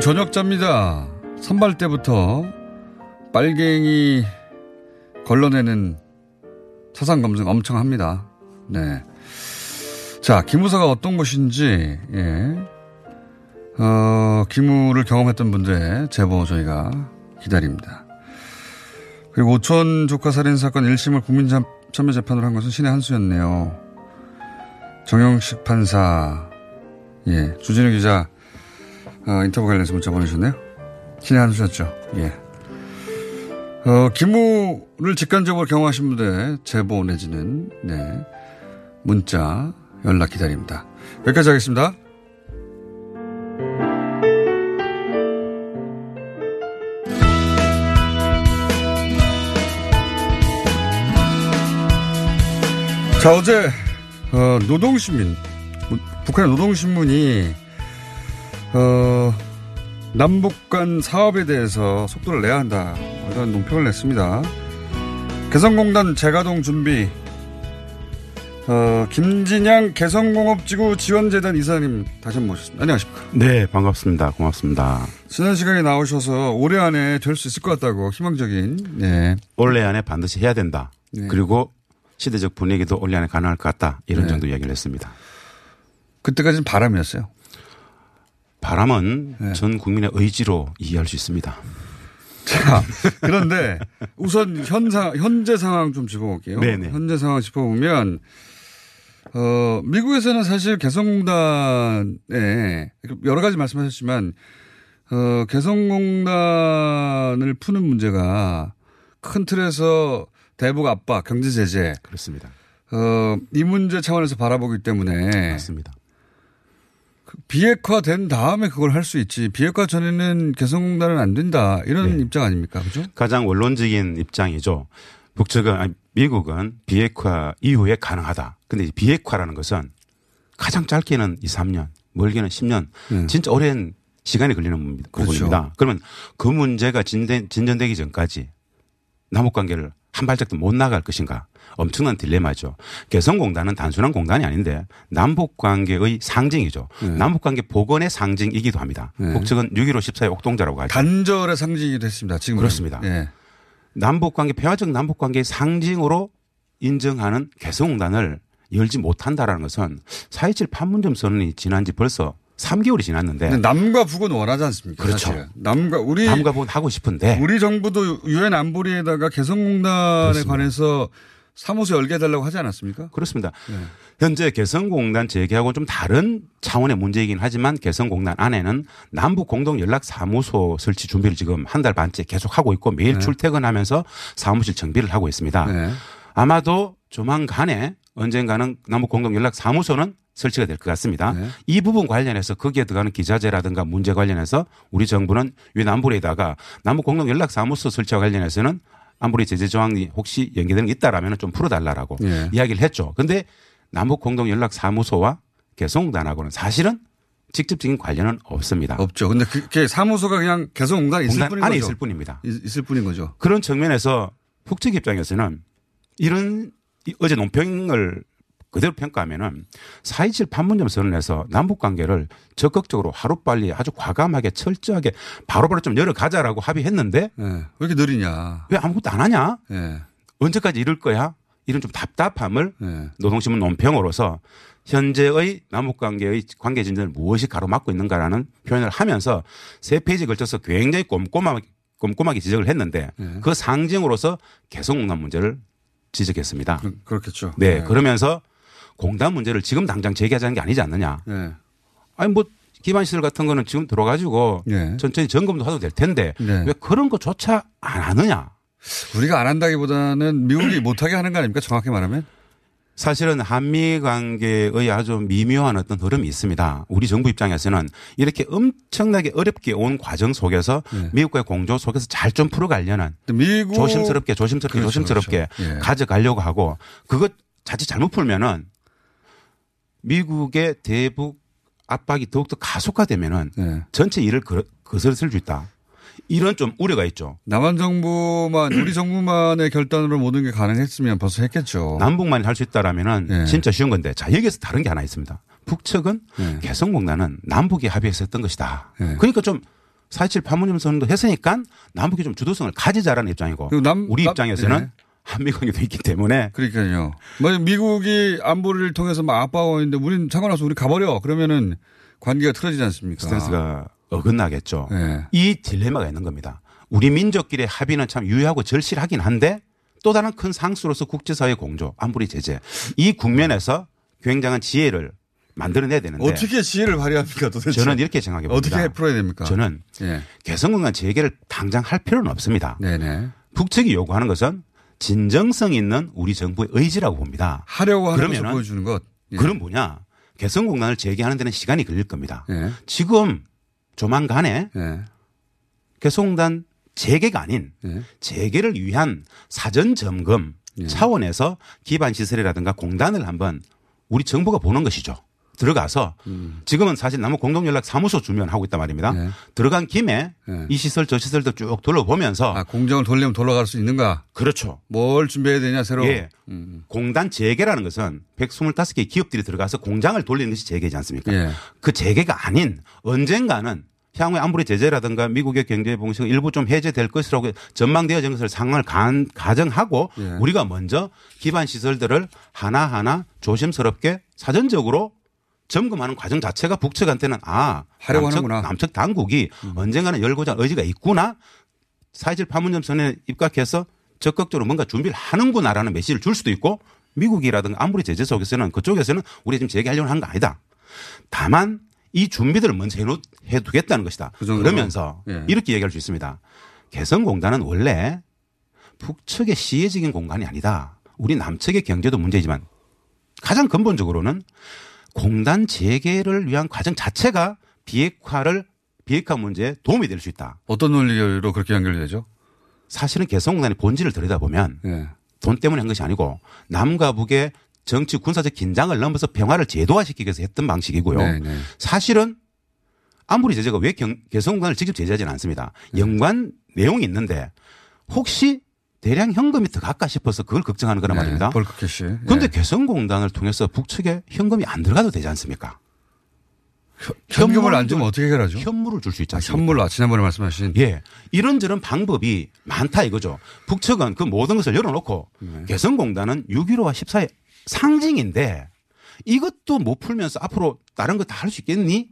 기무 전역자입니다. 선발 때부터 빨갱이 걸러내는 사상 검증 엄청 합니다. 네. 자, 기무사가 어떤 곳인지, 예. 어, 기무를 경험했던 분들의 제보 저희가 기다립니다. 그리고 오천 조카 살인 사건 1심을 국민참여 재판으로 한 것은 신의 한 수였네요. 정영식 판사, 예. 주진우 기자, 어, 인터뷰 관련해서 문자 보내주셨네요. 수였죠. 예. 어, 기무를 직관적으로 경험하신 분들의 제보 내지는, 네. 문자, 연락 기다립니다. 여기까지 하겠습니다. 자, 어제, 어, 노동신문, 북한의 노동신문이, 어, 남북 간 사업에 대해서 속도를 내야 한다. 이런 논평을 냈습니다. 개성공단 재가동 준비, 어, 김진양 개성공업지구 지원재단 이사님 다시 한 번 모셨습니다. 안녕하십니까. 네, 반갑습니다. 고맙습니다. 지난 시간에 나오셔서 올해 안에 될 수 있을 것 같다고 희망적인, 네. 올해 안에 반드시 해야 된다. 네. 그리고 시대적 분위기도 올해 안에 가능할 것 같다. 이런 네. 정도 이야기를 했습니다. 그때까지는 바람이었어요. 바람은 네. 전 국민의 의지로 이해할 수 있습니다. 자, 그런데 우선 현상, 현재 상황 좀 짚어볼게요. 네네. 현재 상황 짚어보면, 어, 미국에서는 사실 개성공단에 여러 가지 말씀하셨지만, 어, 개성공단을 푸는 문제가 큰 틀에서 대북 압박, 경제 제재. 그렇습니다. 어, 이 문제 차원에서 바라보기 때문에. 맞습니다. 비핵화된 다음에 그걸 할 수 있지. 비핵화 전에는 개성공단은 안 된다. 이런 네. 입장 아닙니까? 그죠? 가장 원론적인 입장이죠. 북측은 아니, 미국은 비핵화 이후에 가능하다. 근데 이 비핵화라는 것은 가장 짧게는 2, 3년, 멀게는 10년, 진짜 오랜 시간이 걸리는 부분- 그렇죠. 부분입니다. 그러면 그 문제가 진전, 진전되기 전까지 남북 관계를 한 발짝도 못 나갈 것인가? 엄청난 딜레마죠. 개성공단은 단순한 공단이 아닌데 남북 관계의 상징이죠. 남북 관계 복원의 상징이기도 합니다. 네. 북측은 6.15 14의 옥동자라고 하죠. 단절의 상징이 됐습니다. 지금 그렇습니다. 예. 남북 관계 평화적 남북 관계의 상징으로 인정하는 개성공단을 열지 못한다라는 것은 4.27 판문점 선언이 지난 지 벌써 3개월이 지났는데 남과 북은 원하지 않습니까? 그렇죠. 사실은. 남과 우리 남과 북은 하고 싶은데 우리 정부도 유엔 안보리에다가 개성공단에 그렇습니다. 관해서 사무소 열게 해달라고 하지 않았습니까? 그렇습니다. 네. 현재 개성공단 재개하고 좀 다른 차원의 문제이긴 하지만 개성공단 안에는 남북 공동 연락 사무소 설치 준비를 지금 한 달 반째 계속 하고 있고 매일 네. 출퇴근하면서 사무실 정비를 하고 있습니다. 네. 아마도 조만간에 언젠가는 남북 공동 연락 사무소는 설치가 될 것 같습니다. 네. 이 부분 관련해서 거기에 들어가는 기자재라든가 문제 관련해서 우리 정부는 유엔 안보리에다가 남북 공동 연락 사무소 설치와 관련해서는 안보리 제재 조항이 혹시 연계되는 게 있다라면 좀 풀어달라라고 예. 이야기를 했죠. 근데 남북 공동 연락 사무소와 개성공단하고는 사실은 직접적인 관련은 없습니다. 없죠. 근데 그게 사무소가 그냥 개성공단에 있을 뿐인 안에 거죠. 있을 뿐입니다. 있- 있을 뿐인 거죠. 그런 측면에서 북측 입장에서는 이런 이- 어제 논평을 그대로 평가하면은 4.27 판문점 선언에서 남북 관계를 적극적으로 하루빨리 아주 과감하게 철저하게 바로바로 좀 열어가자라고 합의했는데 예. 왜 이렇게 느리냐. 왜 아무것도 안 하냐? 예. 언제까지 이럴 거야? 이런 좀 답답함을 예. 노동신문 논평으로서 현재의 남북 관계의 관계 진전을 무엇이 가로막고 있는가라는 표현을 하면서 세 페이지에 걸쳐서 굉장히 꼼꼼하게 꼼꼼하게 지적을 했는데 예. 그 상징으로서 개성공단 문제를 지적했습니다. 그 렇겠죠. 네, 예. 그러면서 공단 문제를 지금 당장 제기하자는 게 아니지 않느냐. 예. 아니 뭐 기반 시설 같은 거는 지금 들어가지고 예. 천천히 점검도 해도 될 텐데 네. 왜 그런 거조차 안 하느냐. 우리가 안 한다기보다는 미국이 못하게 하는 거 아닙니까? 정확히 말하면? 사실은 한미 관계의 아주 미묘한 어떤 흐름이 있습니다. 우리 정부 입장에서는 이렇게 엄청나게 어렵게 온 과정 속에서 미국과의 공조 속에서 잘 좀 풀어가려는 조심스럽게 조심스럽게 그렇죠, 조심스럽게 그렇죠. 예. 가져가려고 하고 그것 자칫 잘못 풀면은 미국의 대북 압박이 더욱더 가속화되면은 예. 전체 일을 거- 거스를 수 있다. 이런 좀 우려가 있죠. 남한 정부만 우리 정부만의 결단으로 모든 게 가능했으면 벌써 했겠죠. 남북만이 할 수 있다라면은 예. 진짜 쉬운 건데 자 여기서 다른 게 하나 있습니다. 북측은 예. 개성공단은 남북이 합의해서 했던 것이다. 예. 그러니까 좀4.27 판문점 선언도 했으니까 남북이 좀 주도성을 가지자라는 입장이고 남- 우리 남- 입장에서는 예. 한미 관계도 있기 때문에 그러니까요. 뭐 미국이 안보를 통해서 막 압박하고 있는데 우리는 상관없어 우리 가버려. 그러면은 관계가 틀어지지 않습니까? 스탠스가 어긋나겠죠. 예. 이 딜레마가 있는 겁니다. 우리 민족끼리의 합의는 참 유효하고 절실하긴 한데 또 다른 큰 상수로서 국제사회 공조, 안보리 제재 이 국면에서 굉장한 지혜를 만들어내야 되는데 어떻게 지혜를 발휘합니까 도대체? 저는 이렇게 생각해 봅니다. 어떻게 풀어야 됩니까? 저는 예. 개성공단 재개를 당장 할 필요는 없습니다. 네네. 북측이 요구하는 것은 진정성 있는 우리 정부의 의지라고 봅니다. 하려고 그러면은 보여주는 것. 예. 그럼 뭐냐? 개성공단을 재개하는 데는 시간이 걸릴 겁니다. 예. 지금 조만간에 예. 개성공단 재개가 아닌 예. 재개를 위한 사전 점검 차원에서 기반 시설이라든가 공단을 한번 우리 정부가 보는 것이죠. 들어가서 음. 지금은 사실 남북 공동연락 사무소 주면 하고 있단 말입니다. 예. 들어간 김에 예. 이 시설 저 시설도 쭉 둘러보면서 아, 공정을 돌려면 돌아갈 수 있는가? 그렇죠. 뭘 준비해야 되냐 새로. 예. 음. 공단 재개라는 것은 125개 기업들이 들어가서 공장을 돌리는 것이 재개지 않습니까? 예. 그 재개가 아닌 언젠가는 향후에 안보리 제재라든가 미국의 경제 봉쇄가 일부 좀 해제될 것이라고 전망되어진 것을 상황을 간- 가정하고 예. 우리가 먼저 기반 시설들을 하나하나 조심스럽게 사전적으로 점검하는 과정 자체가 북측한테는 아 남측. 음. 남측 당국이 언젠가는 열고자 할 의지가 있구나 사실 판문점 선에 입각해서 적극적으로 뭔가 준비를 하는구나라는 메시지를 줄 수도 있고 미국이라든가 안보리 제재 속에서는 그쪽에서는 우리 지금 재개하려고 하는 거 아니다. 다만 이 준비들을 먼저 해두겠다는 것이다. 그? 그러면서 예. 이렇게 얘기할 수 있습니다. 개성공단은 원래 북측의 시혜적인 공간이 아니다. 우리 남측의 경제도 문제지만 가장 근본적으로는 공단 재개를 위한 과정 자체가 비핵화를 비핵화 문제에 도움이 될 수 있다. 어떤 논리로 그렇게 연결되죠? 사실은 개성공단의 본질을 들여다보면 예. 돈 때문에 한 것이 아니고 남과 북의 정치 군사적 긴장을 넘어서 평화를 제도화시키기 위해서 했던 방식이고요. 네, 네. 사실은 안보리 제재가 왜 경- 개성공단을 직접 제재하지는 않습니다. 연관 내용이 있는데 혹시 대량 현금이 더 갈까 싶어서 그걸 걱정하는 거란 네, 말입니다. bulk cash. 예. 그런데 개성공단을 통해서 북측에 현금이 안 들어가도 되지 않습니까? 현금을 안 주면 어떻게 해결하죠? 현물을 줄 수 있지 아, 않습니까? 현물, 아, 지난번에 말씀하신. 예. 이런저런 방법이 많다 이거죠. 북측은 그 모든 것을 열어놓고 네. 개성공단은 6.15와 10.4의 상징인데 이것도 못 풀면서 앞으로 다른 거 다 할 수 있겠니?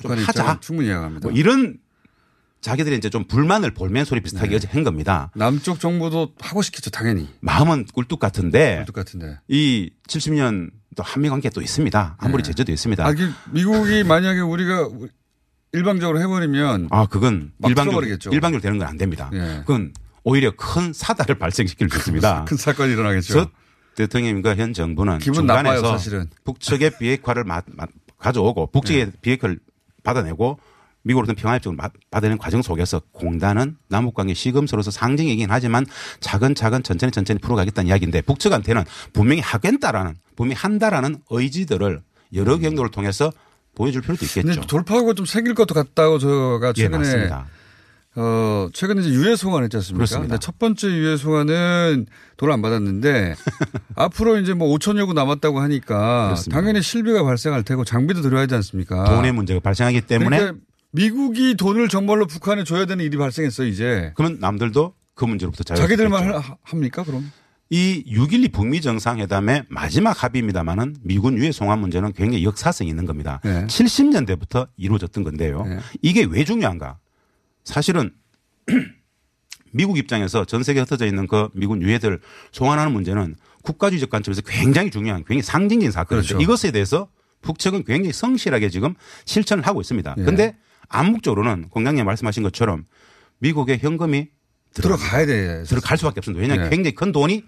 좀 북한 하자. 충분히 이해합니다. 뭐 이런 자기들이 이제 좀 불만을 볼멘 소리 비슷하게 네. 한 겁니다. 남쪽 정부도 하고 싶겠죠, 당연히. 마음은 꿀뚝 같은데 꿀뚝 같은데. 이 70년 또 한미 관계 또 있습니다. 안보리 제재도 있습니다. 아, 그 미국이 만약에 우리가 일방적으로 해버리면 아, 그건 막 일방적으로. 일방적으로 되는 건 안 됩니다. 예. 그건 오히려 큰 사달을 발생시킬 수 있습니다. 큰 사건이 일어나겠죠. 저 대통령과 현 정부는 기분 나빠요, 중간에서 사실은. 북측의 비핵화를 마- 마- 가져오고 북측의 네. 비핵화를 받아내고 미국으로부터 평화협정을 마- 받아내는 과정 속에서 공단은 남북관계 시금서로서 상징이긴 하지만 차근차근 천천히 천천히 풀어가겠다는 이야기인데 북측한테는 분명히 하겠다라는 분명히 한다라는 의지들을 여러 경로를 통해서 보여줄 필요도 있겠죠. 돌파구가 좀 생길 것도 같다고 제가 예, 최근에 맞습니다. 어, 최근에 이제 유해 송환 했지 않습니까? 그렇습니다. 첫 번째 유해 송환은 돈을 안 받았는데 앞으로 이제 뭐 5천여 구 남았다고 하니까 그렇습니다. 당연히 실비가 발생할 테고 장비도 들어야 하지 않습니까? 돈의 문제가 발생하기 때문에 그러니까 미국이 돈을 정말로 북한에 줘야 되는 일이 발생했어 이제. 그러면 남들도 그 문제로부터 자유. 자기들만 하- 합니까 그럼? 이 6.12 북미 정상회담의 마지막 합의입니다만은 미군 유해 송환 문제는 굉장히 역사성이 있는 겁니다. 네. 70년대부터 이루어졌던 건데요. 이게 왜 중요한가? 사실은 미국 입장에서 전 세계에 흩어져 있는 그 미군 유해들 송환하는 문제는 국가주의적 관점에서 굉장히 중요한 굉장히 상징적인 사건인데 그렇죠. 이것에 대해서 북측은 굉장히 성실하게 지금 실천을 하고 있습니다. 예. 그런데 암묵적으로는 공장님 말씀하신 것처럼 미국의 현금이 들어가야 돼. 들어갈 수밖에 없습니다. 왜냐하면 예. 굉장히 큰 돈이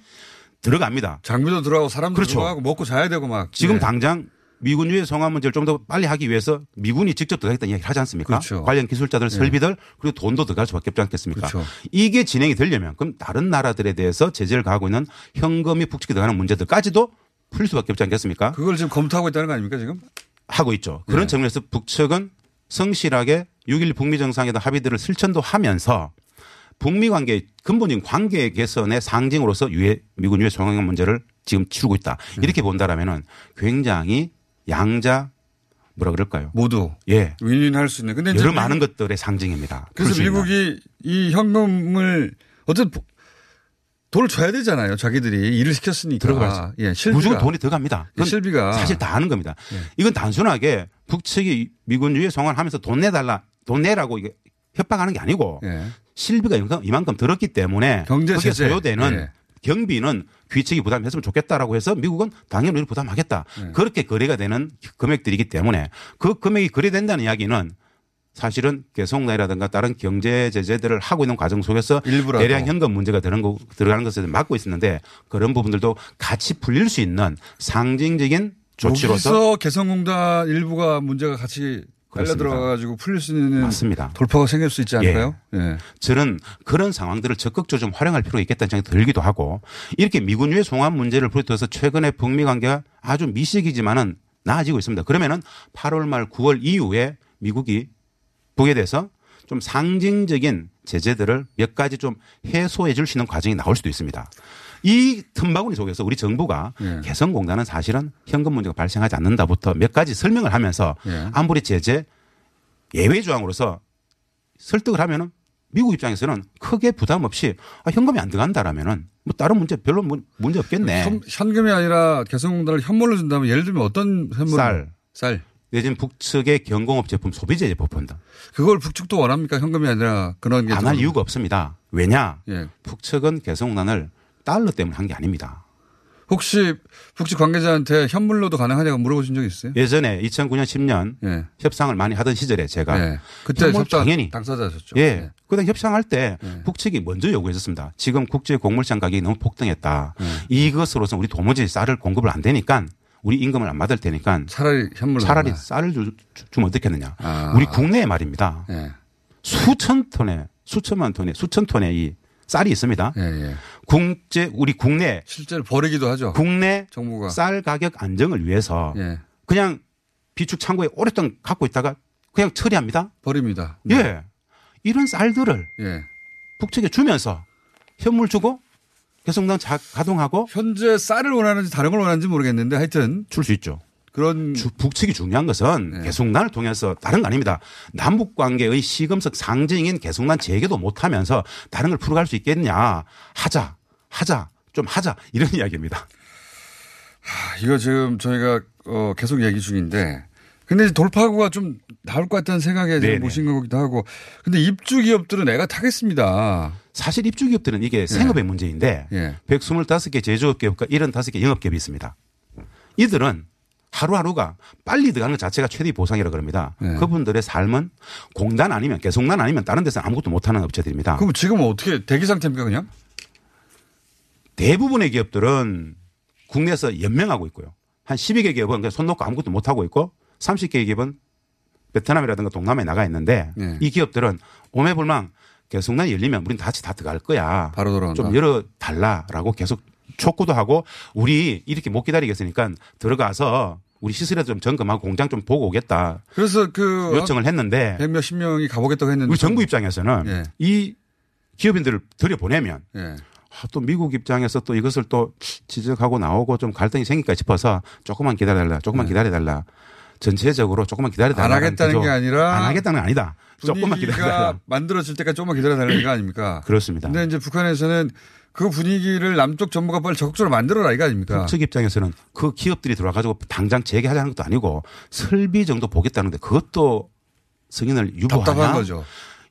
들어갑니다. 장비도 들어가고 사람도 그렇죠. 들어가고 먹고 자야 되고 막. 지금 예. 당장 미군 유해 송환 문제를 좀 더 빨리 하기 위해서 미군이 직접 들어가겠다는 이야기를 하지 않습니까? 그렇죠. 관련 기술자들, 예. 설비들 그리고 돈도 들어갈 수밖에 없지 않겠습니까? 그렇죠. 이게 진행이 되려면 그럼 다른 나라들에 대해서 제재를 가하고 있는 현금이 북측에 들어가는 문제들까지도 풀 수밖에 없지 않겠습니까? 그걸 지금 검토하고 있다는 거 아닙니까 지금? 하고 있죠. 그런 네. 측면에서 북측은 성실하게 6.1 북미 정상회담 합의들을 실천도 하면서 북미 관계 근본적인 관계 개선의 상징으로서 유해 미군 유해 송환 문제를 지금 치르고 있다. 네. 이렇게 본다라면은 굉장히 양자 뭐라 그럴까요? 모두 예. 윈윈할 수 있는. 근데 여러 많은 것들의 상징입니다. 그래서. 미국이 이 현금을 어쨌든 보- 돈을 줘야 되잖아요. 자기들이 일을 시켰으니까. 들어가죠. 예, 실비가. 무조건 돈이 들어갑니다. 그건 실비가 사실 다 아는 겁니다. 예. 이건 단순하게 북측이 미군 유해 송환하면서 돈 내달라, 돈 내라고 이게 협박하는 게 아니고 예. 실비가 이만큼, 들었기 때문에 경제 제재. 소요되는 예. 경비는 귀측이 부담했으면 좋겠다라고 해서 미국은 당연히 부담하겠다. 예. 그렇게 거래가 되는 금액들이기 때문에 그 금액이 거래된다는 이야기는 사실은 개성나이라든가 다른 경제 제재들을 하고 있는 과정 속에서 일부라도. 대량 현금 문제가 되는 거 들어가는 것을 막고 있었는데 그런 부분들도 같이 풀릴 수 있는 상징적인 조치로서 여기서 개성공단 일부가 문제가 같이 그렇습니다. 들어가가지고 풀릴 수 있는 맞습니다. 돌파가 생길 수 있지 않을까요? 예. 저는 그런 상황들을 적극적으로 좀 활용할 필요가 있겠다는 생각이 들기도 하고 이렇게 미군 유해 송환 문제를 부르터서 최근에 북미 관계가 아주 미식이지만은 나아지고 있습니다. 그러면은 8월 말 9월 이후에 미국이 북에 대해서 좀 상징적인 제재들을 몇 가지 좀 해소해 줄 수 있는 과정이 나올 수도 있습니다. 이 틈바구니 속에서 우리 정부가 예. 개성공단은 사실은 현금 문제가 발생하지 않는다부터 몇 가지 설명을 하면서 예. 안보리 제재 예외 조항으로서 설득을 하면은 미국 입장에서는 크게 부담 없이 아, 현금이 안 들어간다라면은 뭐 다른 문제 별로 문- 문제 없겠네. 현, 현금이 아니라 개성공단을 현물로 준다면 예를 들면 어떤 현물? 쌀. 쌀. 내지는 북측의 경공업 제품 소비재 제품 펀드. 그걸 북측도 원합니까? 현금이 아니라 그런 게. 안할 좀- 이유가 없습니다. 왜냐? 예. 북측은 개성공단을 달러 때문에 한 게 아닙니다. 혹시 북측 관계자한테 현물로도 가능하냐고 물어보신 적 있어요? 예전에 2009년 10년 예. 협상을 많이 하던 시절에 제가 예. 그때 당연히 당사자셨죠. 예. 그다음 협상할 때 북측이 먼저 요구했었습니다. 지금 국제 곡물시장 가격이 너무 폭등했다. 예. 이것으로서 우리 도무지 쌀을 공급을 안 되니까 우리 임금을 안 받을 테니까 차라리 현물로 차라리 달라. 쌀을 주, 면 어떻겠느냐. 아. 우리 국내에 말입니다. 예. 수천 톤의 수천만 톤의 수천 톤의 이 쌀이 있습니다. 예, 예. 국제 우리 국내 실제로 버리기도 하죠. 국내 정부가. 쌀 가격 안정을 위해서 예. 그냥 비축 창고에 오랫동안 갖고 있다가 그냥 처리합니다. 버립니다. 예. 이런 쌀들을 예. 북측에 주면서 현물 주고 개성당 자, 가동하고 현재 쌀을 원하는지 다른 걸 원하는지 모르겠는데 하여튼 줄 수 있죠. 그런 주- 북측이 중요한 것은 개성난을 통해서 다른 거 아닙니다. 남북 관계의 시금석 상징인 개성난 재개도 못하면서 다른 걸 풀어갈 수 있겠냐. 하자, 하자, 좀 하자 이런 이야기입니다. 아, 이거 지금 저희가 어, 계속 얘기 중인데 근데 돌파구가 좀 나올 것 같다는 생각에 네네. 모신 거기도 하고 근데 입주 기업들은 애가 타겠습니다. 사실 입주 기업들은 이게 생업의 문제인데 예. 125개 제조업 기업과 75개 영업 기업이 있습니다. 이들은 하루하루가 빨리 들어가는 것 자체가 최대 보상이라 그럽니다. 네. 그분들의 삶은 공단 아니면 개성난 아니면 다른 데서 아무것도 못하는 업체들입니다. 그럼 지금 어떻게 대기 상태입니까 그냥? 대부분의 기업들은 국내에서 연명하고 있고요. 한 12개 기업은 그냥 손 놓고 아무것도 못하고 있고 30개 기업은 베트남이라든가 동남아에 나가 있는데 네. 이 기업들은 오매불망 개성난이 열리면 우린 같이 다 들어갈 거야. 바로 돌아온다. 좀 열어달라라고 계속 촉구도 하고 우리 이렇게 못 기다리겠으니까 들어가서 우리 시설에도 좀 점검하고 공장 좀 보고 오겠다. 그래서 그 요청을 했는데 백 몇십 명이 가보겠다고 했는데 우리 정부 입장에서는 예. 이 기업인들을 들여보내면 예. 아, 또 미국 입장에서 또 이것을 또 지적하고 나오고 좀 갈등이 생길까 싶어서 조금만 기다려달라, 조금만 기다려달라. 전체적으로 조금만 기다려달라. 네. 안 하겠다는 게 아니라 안 하겠다는 건 아니다. 조금만 분위기가 기다려달라. 만들어질 때까지 조금만 기다려달라는 거 아닙니까? 그렇습니다. 근데 이제 북한에서는 그 분위기를 남쪽 정부가 빨리 적극적으로 만들어라 이거 아닙니까? 북측 입장에서는 그 기업들이 들어와가지고 당장 재개하자는 것도 아니고 설비 정도 보겠다는데 그것도 승인을 유보하냐. 답답한 거죠.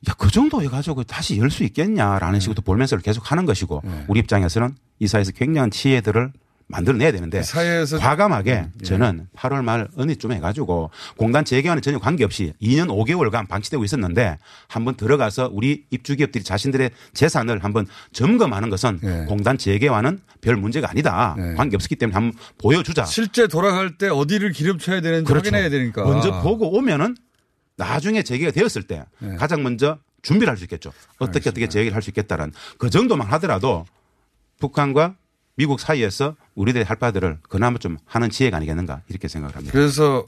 야, 그 정도 해가지고 다시 열 수 있겠냐라는 식으로 또 볼멘서를 계속 하는 것이고 네. 우리 입장에서는 이 사회에서 굉장한 지혜들을 만들어내야 되는데 사회에서 과감하게 예. 저는 8월 말 어느쯤 해가지고 공단 재개와는 전혀 관계없이 2년 5개월간 방치되고 있었는데 한번 들어가서 우리 입주기업들이 자신들의 재산을 한번 점검하는 것은 예. 공단 재개와는 별 문제가 아니다. 관계없었기 때문에 한번 보여주자. 실제 돌아갈 때 어디를 기름쳐야 되는지 그렇죠. 확인해야 되니까. 먼저 보고 오면은 나중에 재개가 되었을 때 네. 가장 먼저 준비를 할 수 있겠죠. 어떻게 어떻게 재개를 할 수 있겠다는 그 정도만 하더라도 북한과 미국 사이에서 우리들의 할 바들을 그나마 좀 하는 지혜가 아니겠는가 이렇게 생각을 합니다. 그래서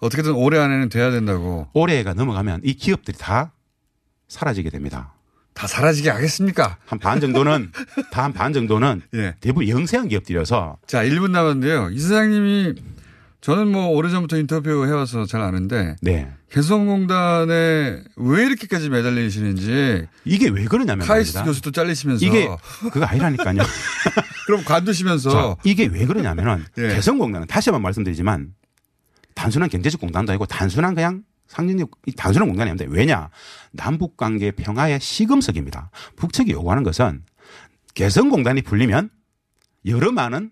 어떻게든 올해 안에는 돼야 된다고. 올해가 넘어가면 이 기업들이 다 사라지게 됩니다. 다 사라지게 하겠습니까? 한 반 정도는 다 한 반 정도는 예. 대부분 영세한 기업들이어서 자, 1분 남았는데요. 이 사장님이 저는 뭐 오래전부터 인터뷰 해와서 잘 아는데 네. 개성공단에 왜 이렇게까지 매달리시는지 이게 왜 그러냐면 카이스트. 교수도 잘리시면서 이게 그거 아니라니까요. 그럼 관두시면서 자, 이게 왜 그러냐면은 예. 개성공단은 다시 한번 말씀드리지만 단순한 경제적 공단도 아니고 단순한 그냥 상징적 이 단순한 공단이 아닙니다. 왜냐? 남북 관계 평화의 시금석입니다. 북측이 요구하는 것은 개성공단이 풀리면 여러 많은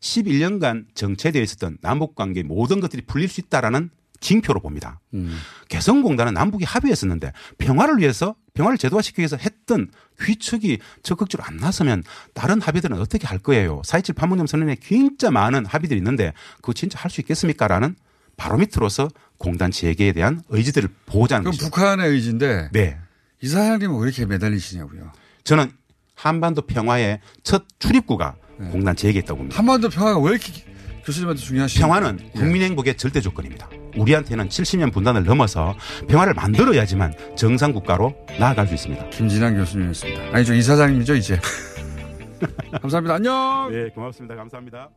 11년간 정체되어 있었던 남북 관계 모든 것들이 풀릴 수 있다라는 징표로 봅니다. 음. 개성공단은 남북이 합의했었는데 평화를 위해서 평화를 제도화시키기 위해서 했던 귀축이 적극적으로 안 나서면 다른 합의들은 어떻게 할 거예요? 4.27 판문점 선언에 진짜 많은 합의들이 있는데 그거 진짜 할 수 있겠습니까라는 바로미터로서 공단 재개에 대한 의지들을 보호자는 그럼 것이죠. 북한의 의지인데 네. 이 사장님은 왜 이렇게 매달리시냐고요. 저는 한반도 평화의 첫 출입구가 공단 재개했다고 봅니다. 한반도 평화가 왜 이렇게 교수님한테 중요하시죠? 평화는 국민 행복의 절대 조건입니다. 우리한테는 70년 분단을 넘어서 평화를 만들어야지만 정상 국가로 나아갈 수 있습니다. 김진환 교수님이었습니다. 아니죠. 이 사장님이죠, 이제. 감사합니다. 안녕. 네, 고맙습니다. 감사합니다.